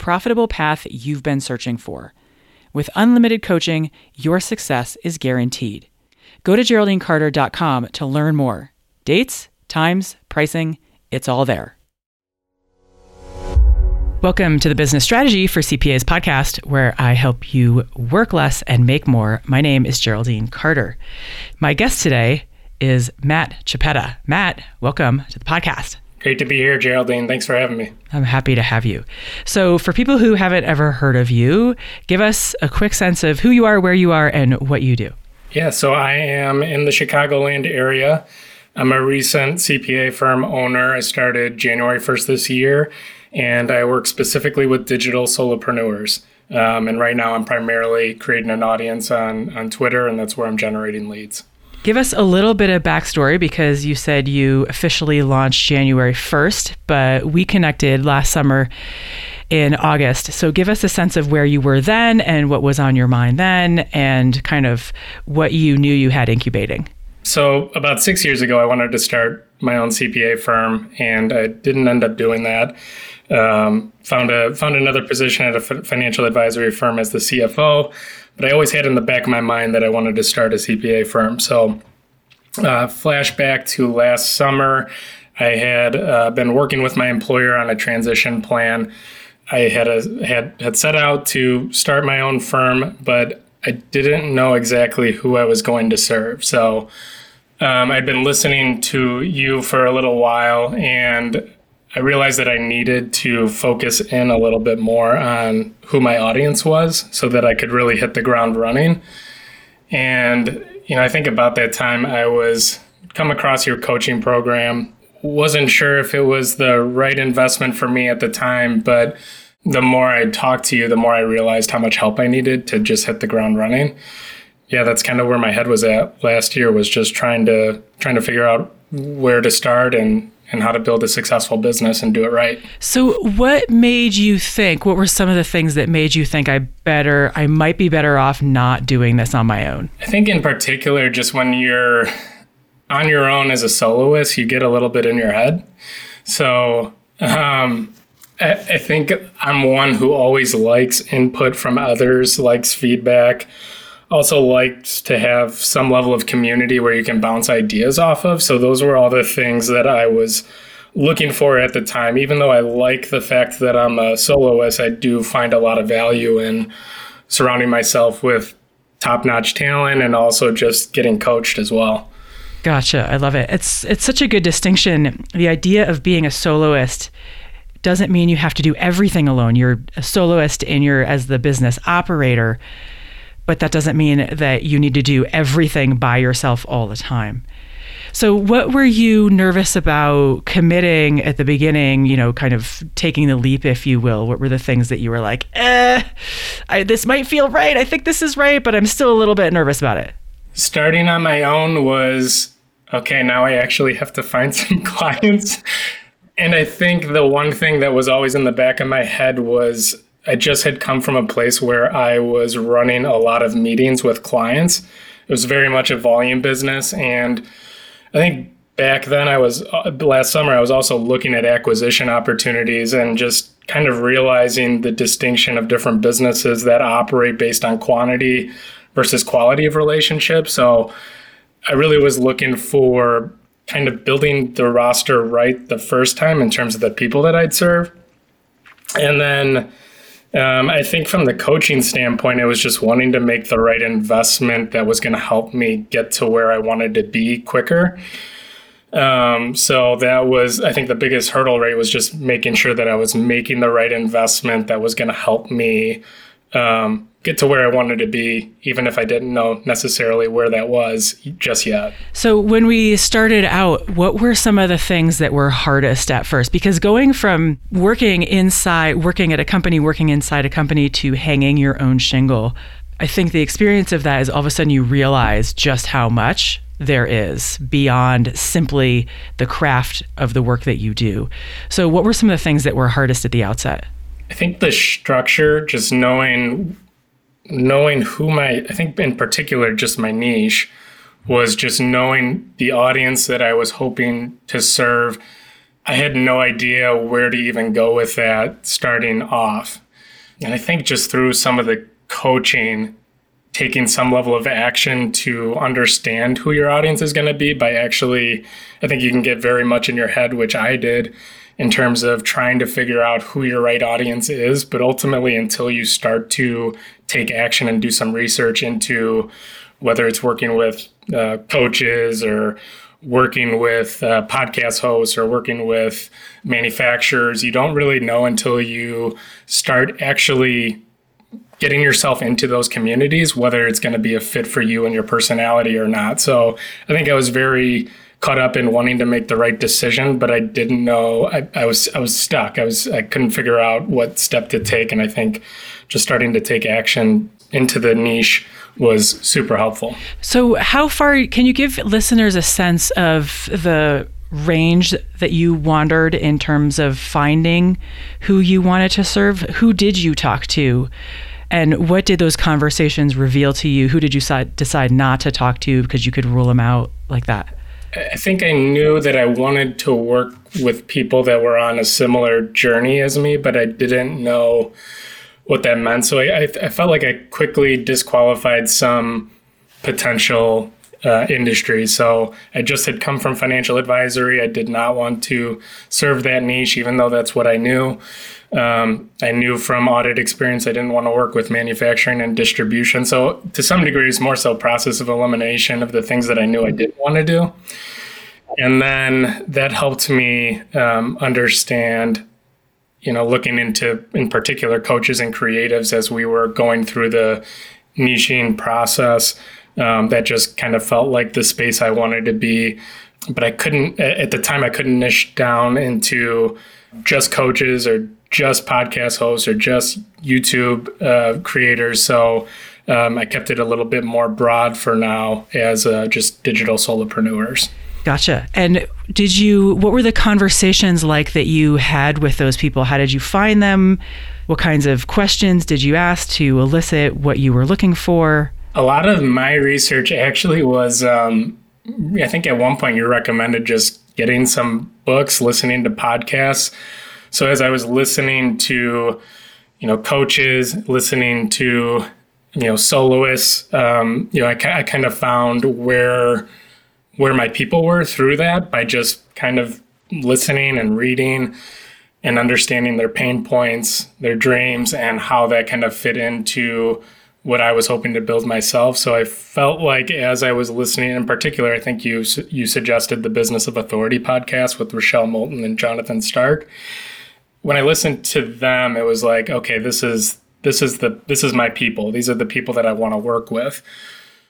profitable path you've been searching for. With unlimited coaching, your success is guaranteed. Go to GeraldineCarter.com to learn more. Dates, times, pricing, it's all there. Welcome to the Business Strategy for CPAs podcast, where I help you work less and make more. My name is Geraldine Carter. My guest today is Matt Chiappetta. Matt, welcome to the podcast. Great to be here, Geraldine. Thanks for having me. I'm happy to have you. So, for people who haven't ever heard of you, give us a quick sense of who you are, where you are, and what you do. Yeah, so I am in the Chicagoland area. I'm a recent CPA firm owner. I started January 1st this year, and I work specifically with digital solopreneurs. Um, and right now, I'm primarily creating an audience on, on Twitter, and that's where I'm generating leads. Give us a little bit of backstory because you said you officially launched January 1st, but we connected last summer in August. So give us a sense of where you were then and what was on your mind then and kind of what you knew you had incubating. So, about six years ago, I wanted to start my own CPA firm, and I didn't end up doing that. Um, found a found another position at a financial advisory firm as the CFO, but I always had in the back of my mind that I wanted to start a CPA firm. So, uh, flashback to last summer, I had uh, been working with my employer on a transition plan. I had a, had had set out to start my own firm, but I didn't know exactly who I was going to serve. So um, I'd been listening to you for a little while, and I realized that I needed to focus in a little bit more on who my audience was so that I could really hit the ground running. And, you know, I think about that time I was come across your coaching program, wasn't sure if it was the right investment for me at the time, but the more I talked to you, the more I realized how much help I needed to just hit the ground running. Yeah, that's kind of where my head was at last year was just trying to trying to figure out where to start and and how to build a successful business and do it right. So, what made you think? What were some of the things that made you think I better I might be better off not doing this on my own? I think in particular just when you're on your own as a soloist, you get a little bit in your head. So, um, I think I'm one who always likes input from others, likes feedback, also likes to have some level of community where you can bounce ideas off of. So those were all the things that I was looking for at the time. Even though I like the fact that I'm a soloist, I do find a lot of value in surrounding myself with top-notch talent and also just getting coached as well. Gotcha. I love it. It's it's such a good distinction. The idea of being a soloist doesn't mean you have to do everything alone. You're a soloist and you're as the business operator, but that doesn't mean that you need to do everything by yourself all the time. So, what were you nervous about committing at the beginning? You know, kind of taking the leap, if you will. What were the things that you were like, eh, I, this might feel right. I think this is right, but I'm still a little bit nervous about it. Starting on my own was okay. Now I actually have to find some clients and I think the one thing that was always in the back of my head was I just had come from a place where I was running a lot of meetings with clients. It was very much a volume business. And I think back then I was, uh, last summer, I was also looking at acquisition opportunities and just kind of realizing the distinction of different businesses that operate based on quantity versus quality of relationship. So I really was looking for kind of building the roster right the first time in terms of the people that I'd serve. And then Um, I think from the coaching standpoint, it was just wanting to make the right investment that was going to help me get to where I wanted to be quicker. Um, so that was, I think, the biggest hurdle rate was just making sure that I was making the right investment that was going to help me um, get to where I wanted to be, even if I didn't know necessarily where that was just yet. So, when we started out, what were some of the things that were hardest at first? Because going from working inside, working at a company, working inside a company to hanging your own shingle, I think the experience of that is all of a sudden you realize just how much there is beyond simply the craft of the work that you do. So, what were some of the things that were hardest at the outset? I think the structure, just knowing knowing who my I think in particular just my niche was just knowing the audience that I was hoping to serve. I had no idea where to even go with that starting off. And I think just through some of the coaching, taking some level of action to understand who your audience is going to be by actually, I think you can get very much in your head, which I did in terms of trying to figure out who your right audience is. But ultimately, until you start to take action and do some research into whether it's working with uh, coaches or working with uh, podcast hosts or working with manufacturers, you don't really know until you start actually getting yourself into those communities, whether it's going to be a fit for you and your personality or not. So I think I was very caught up in wanting to make the right decision, but I didn't know. I, I was I was stuck. I was I couldn't figure out what step to take, and I think just starting to take action into the niche was super helpful. So, how far can you give listeners a sense of the range that you wandered in terms of finding who you wanted to serve? Who did you talk to? And what did those conversations reveal to you? Who did you decide not to talk to because you could rule them out like that? I think I knew that I wanted to work with people that were on a similar journey as me, but I didn't know what that meant. So I, I felt like I quickly disqualified some potential uh, industry. So I just had come from financial advisory. I did not want to serve that niche, even though that's what I knew. Um, I knew from audit experience I didn't want to work with manufacturing and distribution. So to some degree, it's more so process of elimination of the things that I knew I didn't want to do. And then that helped me um, understand, you know, looking into in particular coaches and creatives as we were going through the niching process. Um, that just kind of felt like the space I wanted to be. But I couldn't, at the time, I couldn't niche down into just coaches or just podcast hosts or just YouTube uh, creators. So um, I kept it a little bit more broad for now as uh, just digital solopreneurs. Gotcha. And did you, what were the conversations like that you had with those people? How did you find them? What kinds of questions did you ask to elicit what you were looking for? A lot of my research actually was, um, I think at one point you recommended just getting some books, listening to podcasts. So as I was listening to, you know, coaches, listening to, you know, soloists, um, you know, I, I kind of found where where my people were through that by just kind of listening and reading and understanding their pain points, their dreams, and how that kind of fit into what I was hoping to build myself. So I felt like as I was listening, in particular, I think you you suggested the Business of Authority podcast with Rochelle Moulton and Jonathan Stark when I listened to them, it was like, okay, this is this is the this is my people. These are the people that I want to work with.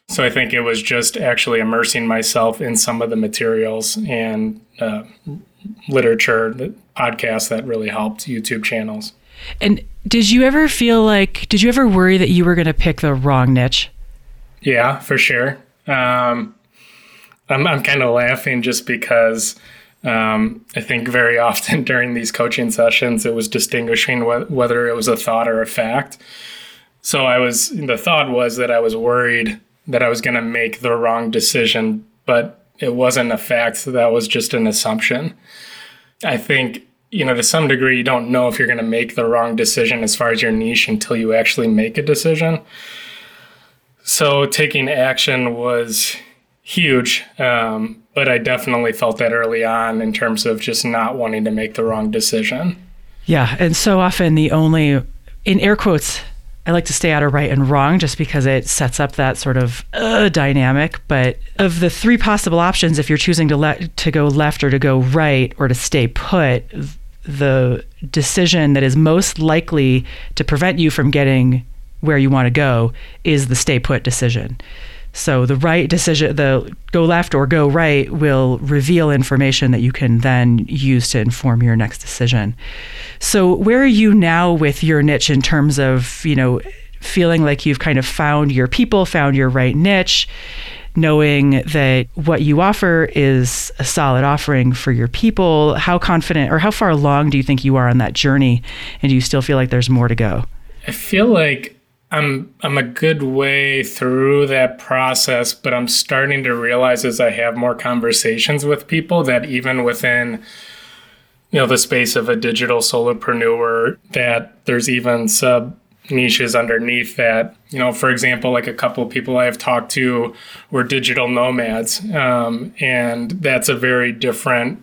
So I think it was just actually immersing myself in some of the materials and uh, literature, the podcasts that really helped, YouTube channels. And did you ever feel like? Did you ever worry that you were going to pick the wrong niche? Yeah, for sure. Um, I'm I'm kind of laughing just because um, I think very often during these coaching sessions, it was distinguishing wh- whether it was a thought or a fact. So I was, the thought was that I was worried that I was going to make the wrong decision, but it wasn't a fact. So that was just an assumption. I think, you know, to some degree, you don't know if you're going to make the wrong decision as far as your niche until you actually make a decision. So taking action was huge. Um, but I definitely felt that early on in terms of just not wanting to make the wrong decision. Yeah. And so often the only in air quotes, I like to stay out of right and wrong just because it sets up that sort of uh, dynamic. But of the three possible options, if you're choosing to let to go left or to go right or to stay put, the decision that is most likely to prevent you from getting where you want to go is the stay put decision. So the right decision, the go left or go right, will reveal information that you can then use to inform your next decision. So where are you now with your niche in terms of, you know, feeling like you've kind of found your people, found your right niche, knowing that what you offer is a solid offering for your people? How confident or how far along do you think you are on that journey? And do you still feel like there's more to go? I feel like I'm I'm a good way through that process, but I'm starting to realize as I have more conversations with people that even within you know the space of a digital solopreneur that there's even sub niches underneath that. You know, for example, like a couple of people I have talked to were digital nomads, um, and that's a very different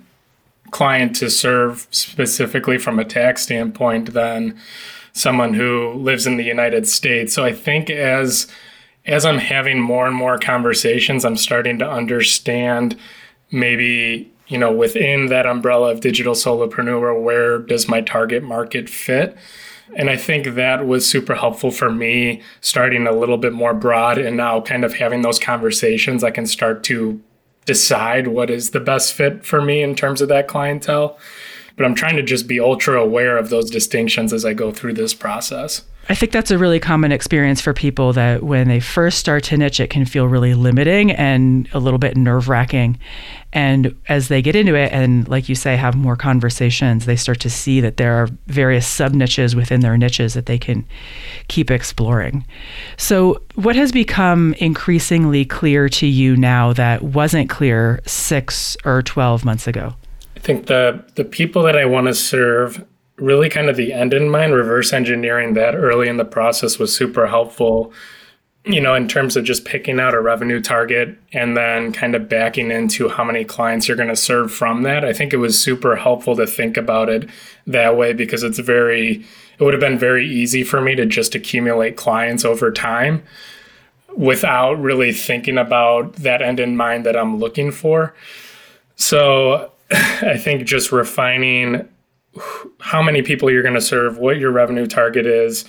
client to serve specifically from a tax standpoint than someone who lives in the United States. So I think as as I'm having more and more conversations, I'm starting to understand maybe you know within that umbrella of digital solopreneur where does my target market fit and I think that was super helpful for me starting a little bit more broad and now kind of having those conversations. I can start to decide what is the best fit for me in terms of that clientele. But I'm trying to just be ultra aware of those distinctions as I go through this process. I think that's a really common experience for people that when they first start to niche, it can feel really limiting and a little bit nerve wracking. And as they get into it and, like you say, have more conversations, they start to see that there are various sub niches within their niches that they can keep exploring. So, what has become increasingly clear to you now that wasn't clear six or 12 months ago? I think the, the people that I want to serve really kind of the end in mind, reverse engineering that early in the process was super helpful. You know, in terms of just picking out a revenue target and then kind of backing into how many clients you're going to serve from that. I think it was super helpful to think about it that way because it's very, it would have been very easy for me to just accumulate clients over time without really thinking about that end in mind that I'm looking for. So I think just refining how many people you're going to serve, what your revenue target is.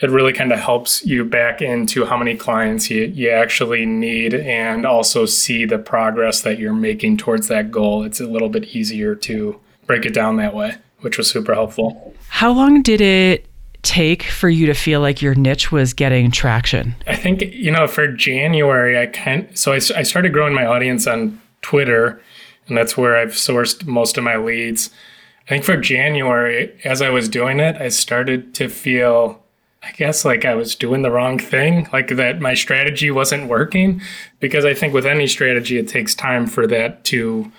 It really kind of helps you back into how many clients you, you actually need and also see the progress that you're making towards that goal. It's a little bit easier to break it down that way, which was super helpful. How long did it take for you to feel like your niche was getting traction? I think, you know, for January, I can so I, I started growing my audience on Twitter, and that's where I've sourced most of my leads. I think for January, as I was doing it, I started to feel, I guess, like I was doing the wrong thing, like that my strategy wasn't working. Because I think with any strategy, it takes time for that to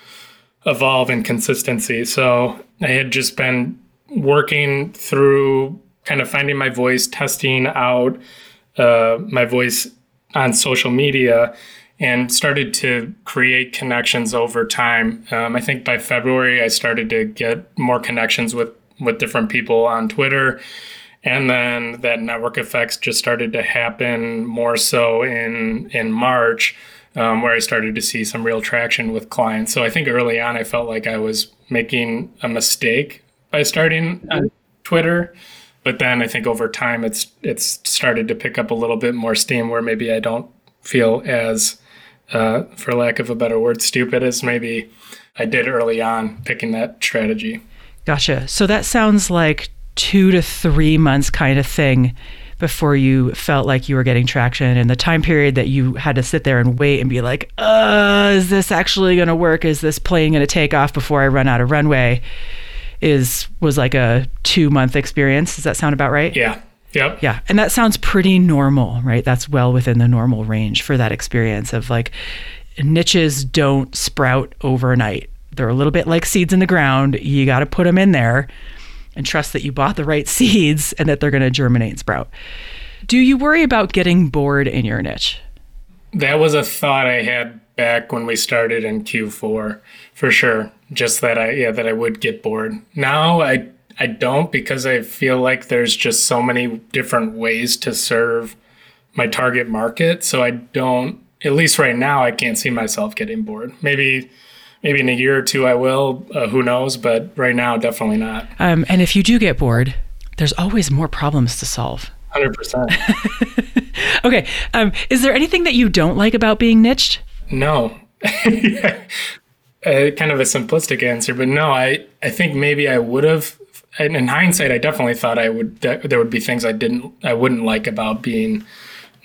evolve in consistency. So I had just been working through kind of finding my voice, testing out uh, my voice on social media and started to create connections over time. Um, I think by February, I started to get more connections with, with different people on Twitter. And then that network effects just started to happen more so in, in March, um, where I started to see some real traction with clients. So I think early on, I felt like I was making a mistake by starting on Twitter. But then I think over time, it's it's started to pick up a little bit more steam where maybe I don't feel as uh, for lack of a better word, stupid as maybe I did early on picking that strategy. Gotcha. So that sounds like two to three months kind of thing before you felt like you were getting traction and the time period that you had to sit there and wait and be like, uh, is this actually going to work? Is this plane going to take off before I run out of runway? Is was like a two month experience. Does that sound about right? Yeah. Yep. Yeah. And that sounds pretty normal, right? That's well within the normal range for that experience of like niches don't sprout overnight. They're a little bit like seeds in the ground. You got to put them in there and trust that you bought the right seeds and that they're going to germinate and sprout. Do you worry about getting bored in your niche? That was a thought I had back when we started in Q4 for sure. Just that I yeah that I would get bored. Now I I don't because I feel like there's just so many different ways to serve my target market. So I don't, at least right now, I can't see myself getting bored. Maybe maybe in a year or two I will. Uh, who knows? But right now, definitely not. Um, and if you do get bored, there's always more problems to solve. Hundred percent. Okay. Um, is there anything that you don't like about being niched? No. uh, kind of a simplistic answer, but no. I I think maybe I would have. And in hindsight, I definitely thought I would. That there would be things I didn't. I wouldn't like about being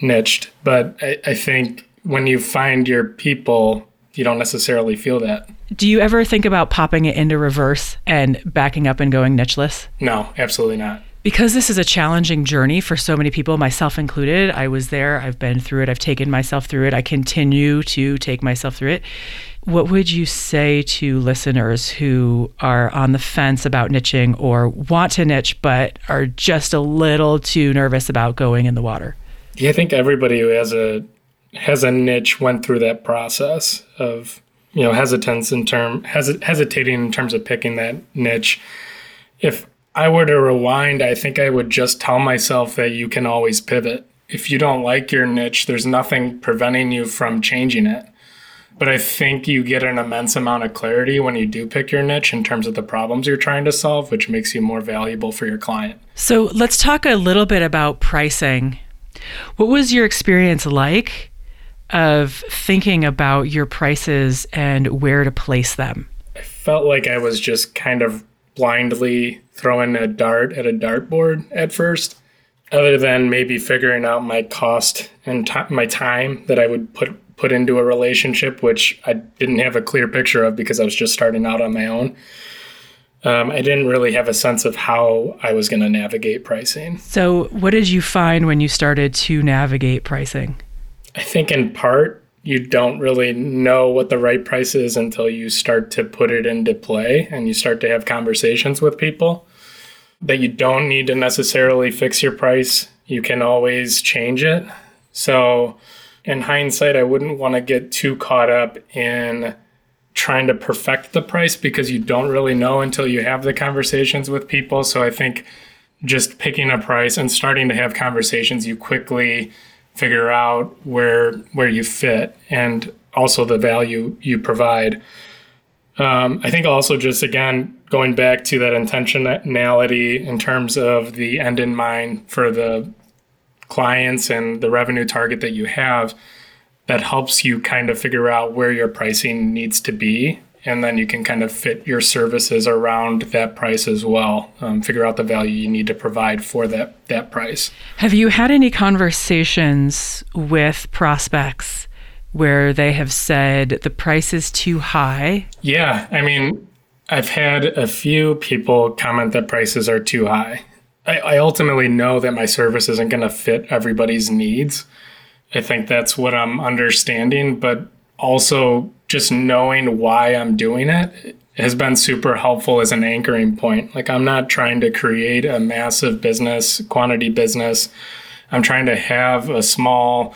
niched. But I, I think when you find your people, you don't necessarily feel that. Do you ever think about popping it into reverse and backing up and going nicheless? No, absolutely not. Because this is a challenging journey for so many people, myself included. I was there, I've been through it, I've taken myself through it, I continue to take myself through it. What would you say to listeners who are on the fence about niching or want to niche but are just a little too nervous about going in the water? Yeah, I think everybody who has a has a niche went through that process of you know hesitance in term hesit- hesitating in terms of picking that niche. If I were to rewind, I think I would just tell myself that you can always pivot. If you don't like your niche, there's nothing preventing you from changing it. But I think you get an immense amount of clarity when you do pick your niche in terms of the problems you're trying to solve, which makes you more valuable for your client. So let's talk a little bit about pricing. What was your experience like of thinking about your prices and where to place them? I felt like I was just kind of blindly throwing a dart at a dartboard at first, other than maybe figuring out my cost and t- my time that I would put put into a relationship, which I didn't have a clear picture of because I was just starting out on my own. Um, I didn't really have a sense of how I was going to navigate pricing. So, what did you find when you started to navigate pricing? I think in part you don't really know what the right price is until you start to put it into play and you start to have conversations with people. That you don't need to necessarily fix your price, you can always change it. So, in hindsight, I wouldn't want to get too caught up in trying to perfect the price because you don't really know until you have the conversations with people. So, I think just picking a price and starting to have conversations, you quickly figure out where where you fit and also the value you provide. Um, I think also just again going back to that intentionality in terms of the end in mind for the clients and the revenue target that you have, that helps you kind of figure out where your pricing needs to be and then you can kind of fit your services around that price as well. Um, figure out the value you need to provide for that that price. Have you had any conversations with prospects where they have said the price is too high? Yeah, I mean, I've had a few people comment that prices are too high. I, I ultimately know that my service isn't going to fit everybody's needs. I think that's what I'm understanding, but also just knowing why I'm doing it has been super helpful as an anchoring point. Like, I'm not trying to create a massive business, quantity business. I'm trying to have a small,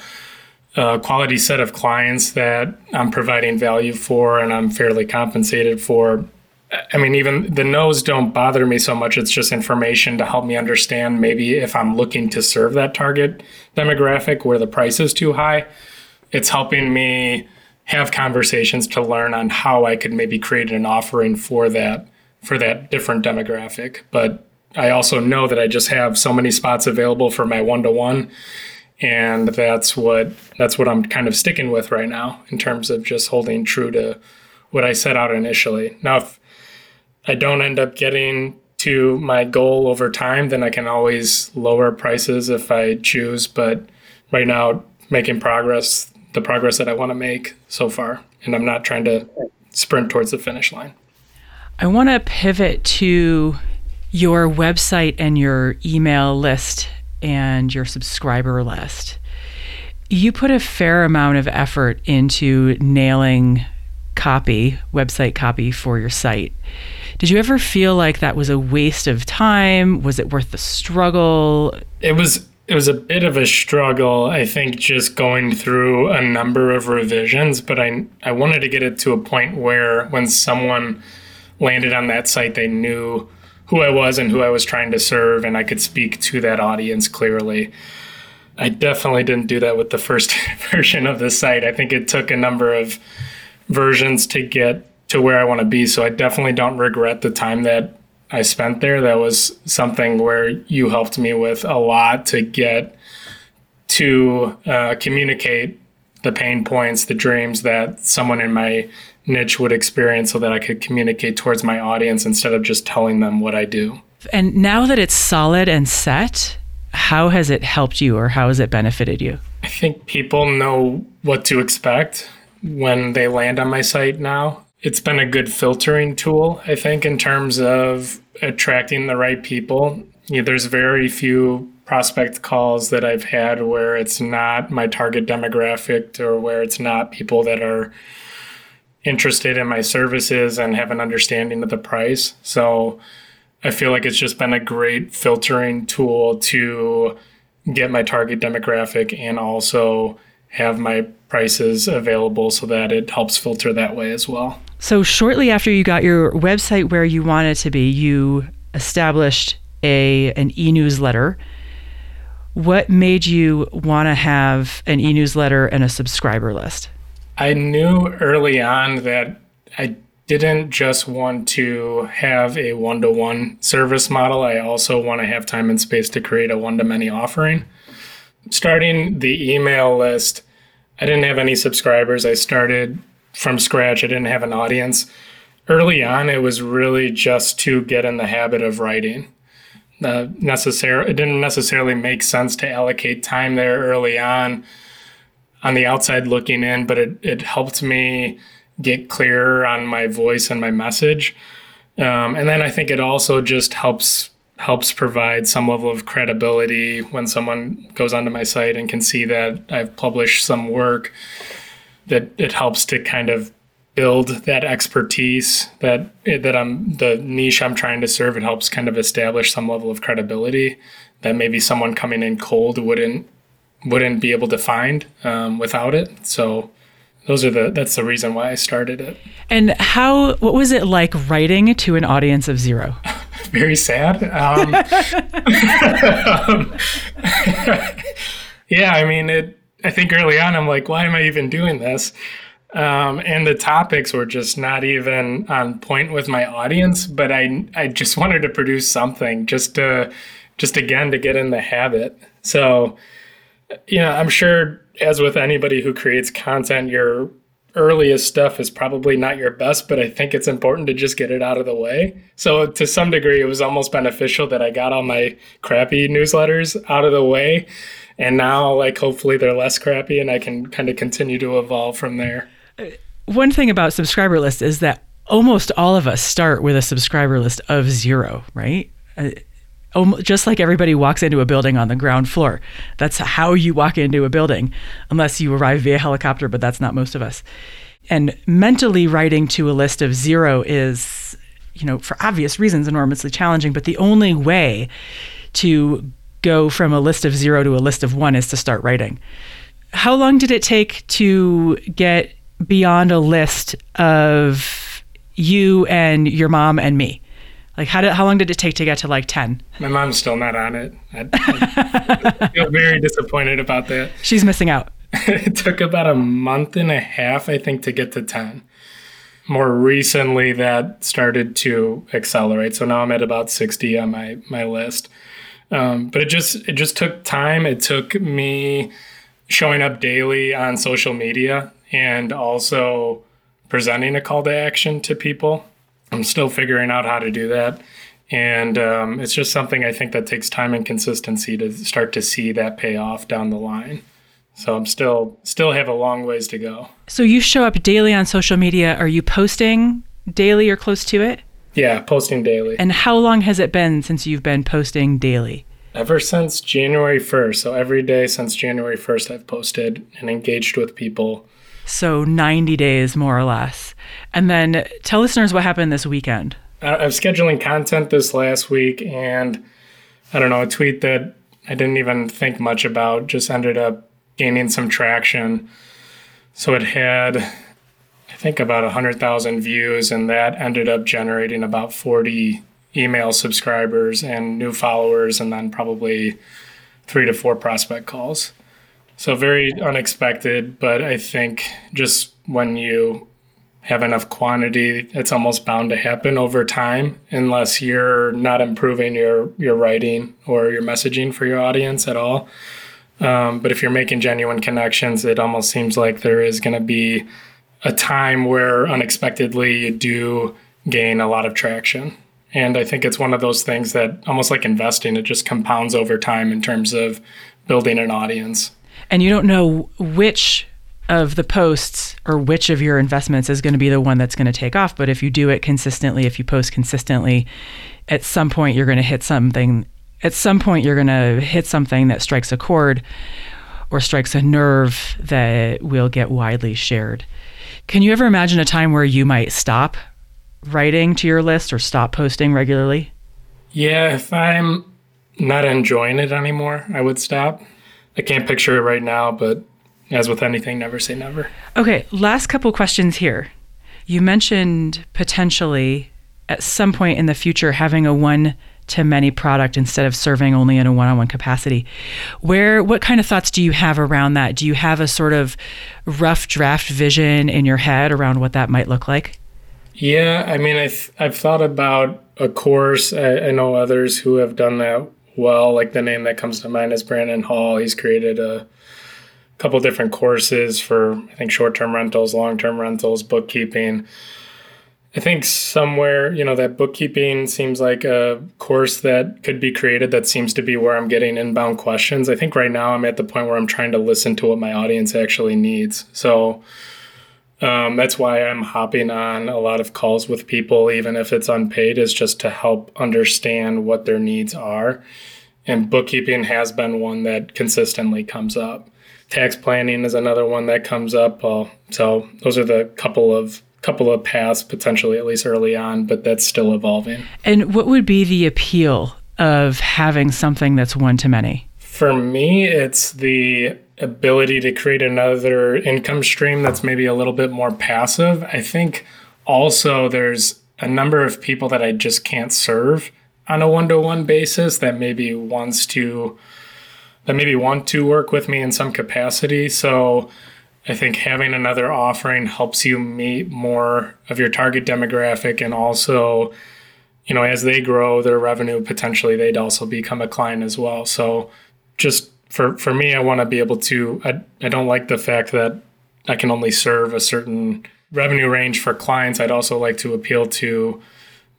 uh, quality set of clients that I'm providing value for and I'm fairly compensated for. I mean, even the no's don't bother me so much. It's just information to help me understand maybe if I'm looking to serve that target demographic where the price is too high. It's helping me have conversations to learn on how I could maybe create an offering for that for that different demographic. But I also know that I just have so many spots available for my one to one. And that's what that's what I'm kind of sticking with right now in terms of just holding true to what I set out initially. Now if I don't end up getting to my goal over time, then I can always lower prices if I choose. But right now, making progress, the progress that I want to make so far. And I'm not trying to sprint towards the finish line. I want to pivot to your website and your email list and your subscriber list. You put a fair amount of effort into nailing copy, website copy for your site. Did you ever feel like that was a waste of time? Was it worth the struggle? It was it was a bit of a struggle, I think, just going through a number of revisions, but I, I wanted to get it to a point where when someone landed on that site, they knew who I was and who I was trying to serve, and I could speak to that audience clearly. I definitely didn't do that with the first version of the site. I think it took a number of versions to get to where I want to be. So I definitely don't regret the time that I spent there. That was something where you helped me with a lot to get to uh, communicate the pain points, the dreams that someone in my niche would experience so that I could communicate towards my audience instead of just telling them what I do. And now that it's solid and set, how has it helped you or how has it benefited you? I think people know what to expect when they land on my site now. It's been a good filtering tool, I think, in terms of attracting the right people. Yeah, there's very few prospect calls that I've had where it's not my target demographic or where it's not people that are interested in my services and have an understanding of the price. So I feel like it's just been a great filtering tool to get my target demographic and also have my prices available so that it helps filter that way as well. So shortly after you got your website where you wanted to be, you established a an e-newsletter. What made you want to have an e-newsletter and a subscriber list? I knew early on that I didn't just want to have a one to one service model. I also want to have time and space to create a one to many offering. Starting the email list, I didn't have any subscribers. I started from scratch, I didn't have an audience. Early on, it was really just to get in the habit of writing. Uh, it didn't necessarily make sense to allocate time there early on on the outside looking in, but it, it helped me get clearer on my voice and my message. Um, and then I think it also just helps helps provide some level of credibility when someone goes onto my site and can see that I've published some work that it helps to kind of build that expertise that that I'm the niche I'm trying to serve it helps kind of establish some level of credibility that maybe someone coming in cold wouldn't wouldn't be able to find um, without it so those are the that's the reason why I started it. And how what was it like writing to an audience of zero? Very sad. Um, um, yeah, I mean it. I think early on I'm like, why am I even doing this? Um, and the topics were just not even on point with my audience. But I I just wanted to produce something just to just again to get in the habit. So you know, I'm sure as with anybody who creates content, your earliest stuff is probably not your best, but I think it's important to just get it out of the way. So to some degree, it was almost beneficial that I got all my crappy newsletters out of the way. And now, like, hopefully they're less crappy and I can kind of continue to evolve from there. One thing about subscriber list is that almost all of us start with a subscriber list of zero, right? Uh, Just like everybody walks into a building on the ground floor. That's how you walk into a building, unless you arrive via helicopter, but that's not most of us. And mentally writing to a list of zero is, you know, for obvious reasons, enormously challenging. But the only way to go from a list of zero to a list of one is to start writing. How long did it take to get beyond a list of you and your mom and me? Like, how did how long did it take to get to like ten? My mom's still not on it. I, I feel very disappointed about that. She's missing out. it took about a month and a half, I think, to get to ten. More recently, that started to accelerate. So now I'm at about sixty on my my list. Um, but it just it just took time. It took me showing up daily on social media and also presenting a call to action to people I'm still figuring out how to do that. And um, it's just something I think that takes time and consistency to start to see that pay off down the line. So I'm still still have a long ways to go. So you show up daily on social media. Are you posting daily or close to it? Yeah, posting daily. And how long has it been since you've been posting daily? Ever since January 1st. So every day since January 1st, I've posted and engaged with people so 90 days, more or less. And then tell listeners what happened this weekend. I'm scheduling content this last week, and I don't know, a tweet that I didn't even think much about just ended up gaining some traction. So it had, I think, about 100,000 views, and that ended up generating about 40 email subscribers and new followers, and then probably three to four prospect calls. So very unexpected, but I think just when you have enough quantity, it's almost bound to happen over time unless you're not improving your your writing or your messaging for your audience at all. Um, but if you're making genuine connections, it almost seems like there is going to be a time where unexpectedly you do gain a lot of traction. And I think it's one of those things that almost like investing, it just compounds over time in terms of building an audience. And you don't know which of the posts or which of your investments is going to be the one that's going to take off. But if you do it consistently, if you post consistently, at some point you're going to hit something. At some point you're going to hit something that strikes a chord or strikes a nerve that will get widely shared. Can you ever imagine a time where you might stop writing to your list or stop posting regularly? Yeah, if I'm not enjoying it anymore, I would stop. I can't picture it right now, but as with anything, never say never. Okay, last couple questions here. You mentioned potentially at some point in the future having a one to many product instead of serving only in a one-on-one capacity. Where what kind of thoughts do you have around that? Do you have a sort of rough draft vision in your head around what that might look like? Yeah, I mean, I've, I've thought about a course. I, I know others who have done that well. Like the name that comes to mind is Brandon Hall. He's created a couple different courses for I think short-term rentals, long-term rentals, bookkeeping. I think somewhere, you know, that bookkeeping seems like a course that could be created that seems to be where I'm getting inbound questions. I think right now I'm at the point where I'm trying to listen to what my audience actually needs. So um, that's why I'm hopping on a lot of calls with people, even if it's unpaid, is just to help understand what their needs are. And bookkeeping has been one that consistently comes up. Tax planning is another one that comes up. So those are the couple of couple of paths potentially at least early on, but that's still evolving. And what would be the appeal of having something that's one to many? For me, it's the ability to create another income stream that's maybe a little bit more passive. I think also there's a number of people that I just can't serve on a one-to-one basis that maybe wants to that maybe want to work with me in some capacity. So I think having another offering helps you meet more of your target demographic and also, you know, as they grow their revenue, potentially they'd also become a client as well. So just for, for me, I want to be able to, I, I don't like the fact that I can only serve a certain revenue range for clients. I'd also like to appeal to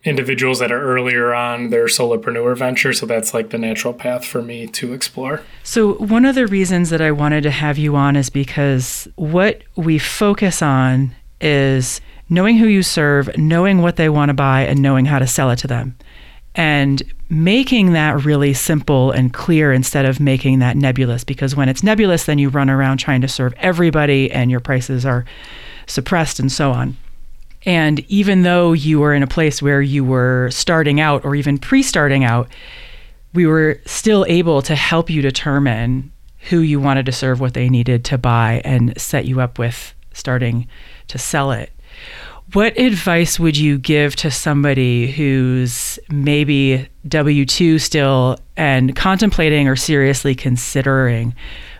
individuals that are earlier on their solopreneur venture. So that's like the natural path for me to explore. So, one of the reasons that I wanted to have you on is because what we focus on is knowing who you serve, knowing what they want to buy, and knowing how to sell it to them. And making that really simple and clear instead of making that nebulous. Because when it's nebulous, then you run around trying to serve everybody and your prices are suppressed and so on. And even though you were in a place where you were starting out or even pre starting out, we were still able to help you determine who you wanted to serve, what they needed to buy, and set you up with starting to sell it. What advice would you give to somebody who's maybe W 2 still and contemplating or seriously considering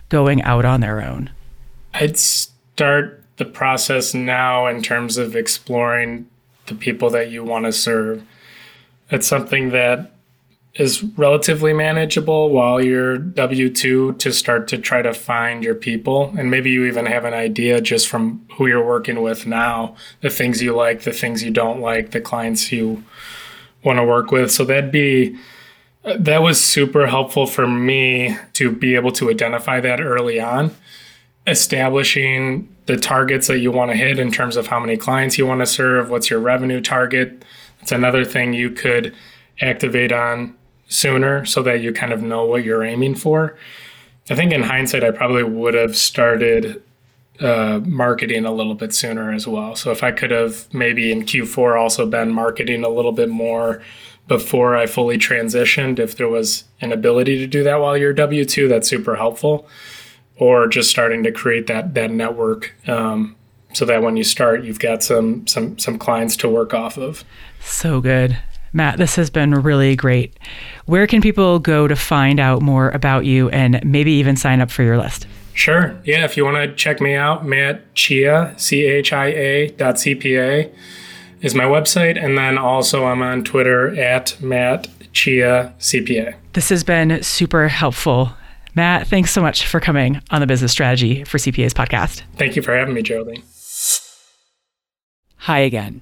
going out on their own? I'd start the process now in terms of exploring the people that you want to serve. It's something that is relatively manageable while you're W 2 to start to try to find your people. And maybe you even have an idea just from who you're working with now the things you like, the things you don't like, the clients you want to work with. So that'd be. That was super helpful for me to be able to identify that early on. Establishing the targets that you want to hit in terms of how many clients you want to serve, what's your revenue target. It's another thing you could activate on sooner so that you kind of know what you're aiming for. I think in hindsight, I probably would have started uh, marketing a little bit sooner as well. So if I could have maybe in Q4 also been marketing a little bit more before I fully transitioned, if there was an ability to do that while you're W 2, that's super helpful. Or just starting to create that that network um, so that when you start, you've got some some some clients to work off of. So good. Matt, this has been really great. Where can people go to find out more about you and maybe even sign up for your list? Sure. Yeah, if you want to check me out, Matt Chia, C H I A dot CPA is my website. And then also I'm on Twitter at Matt Chia CPA. This has been super helpful. Matt, thanks so much for coming on the Business Strategy for CPAs podcast. Thank you for having me, Geraldine. Hi again.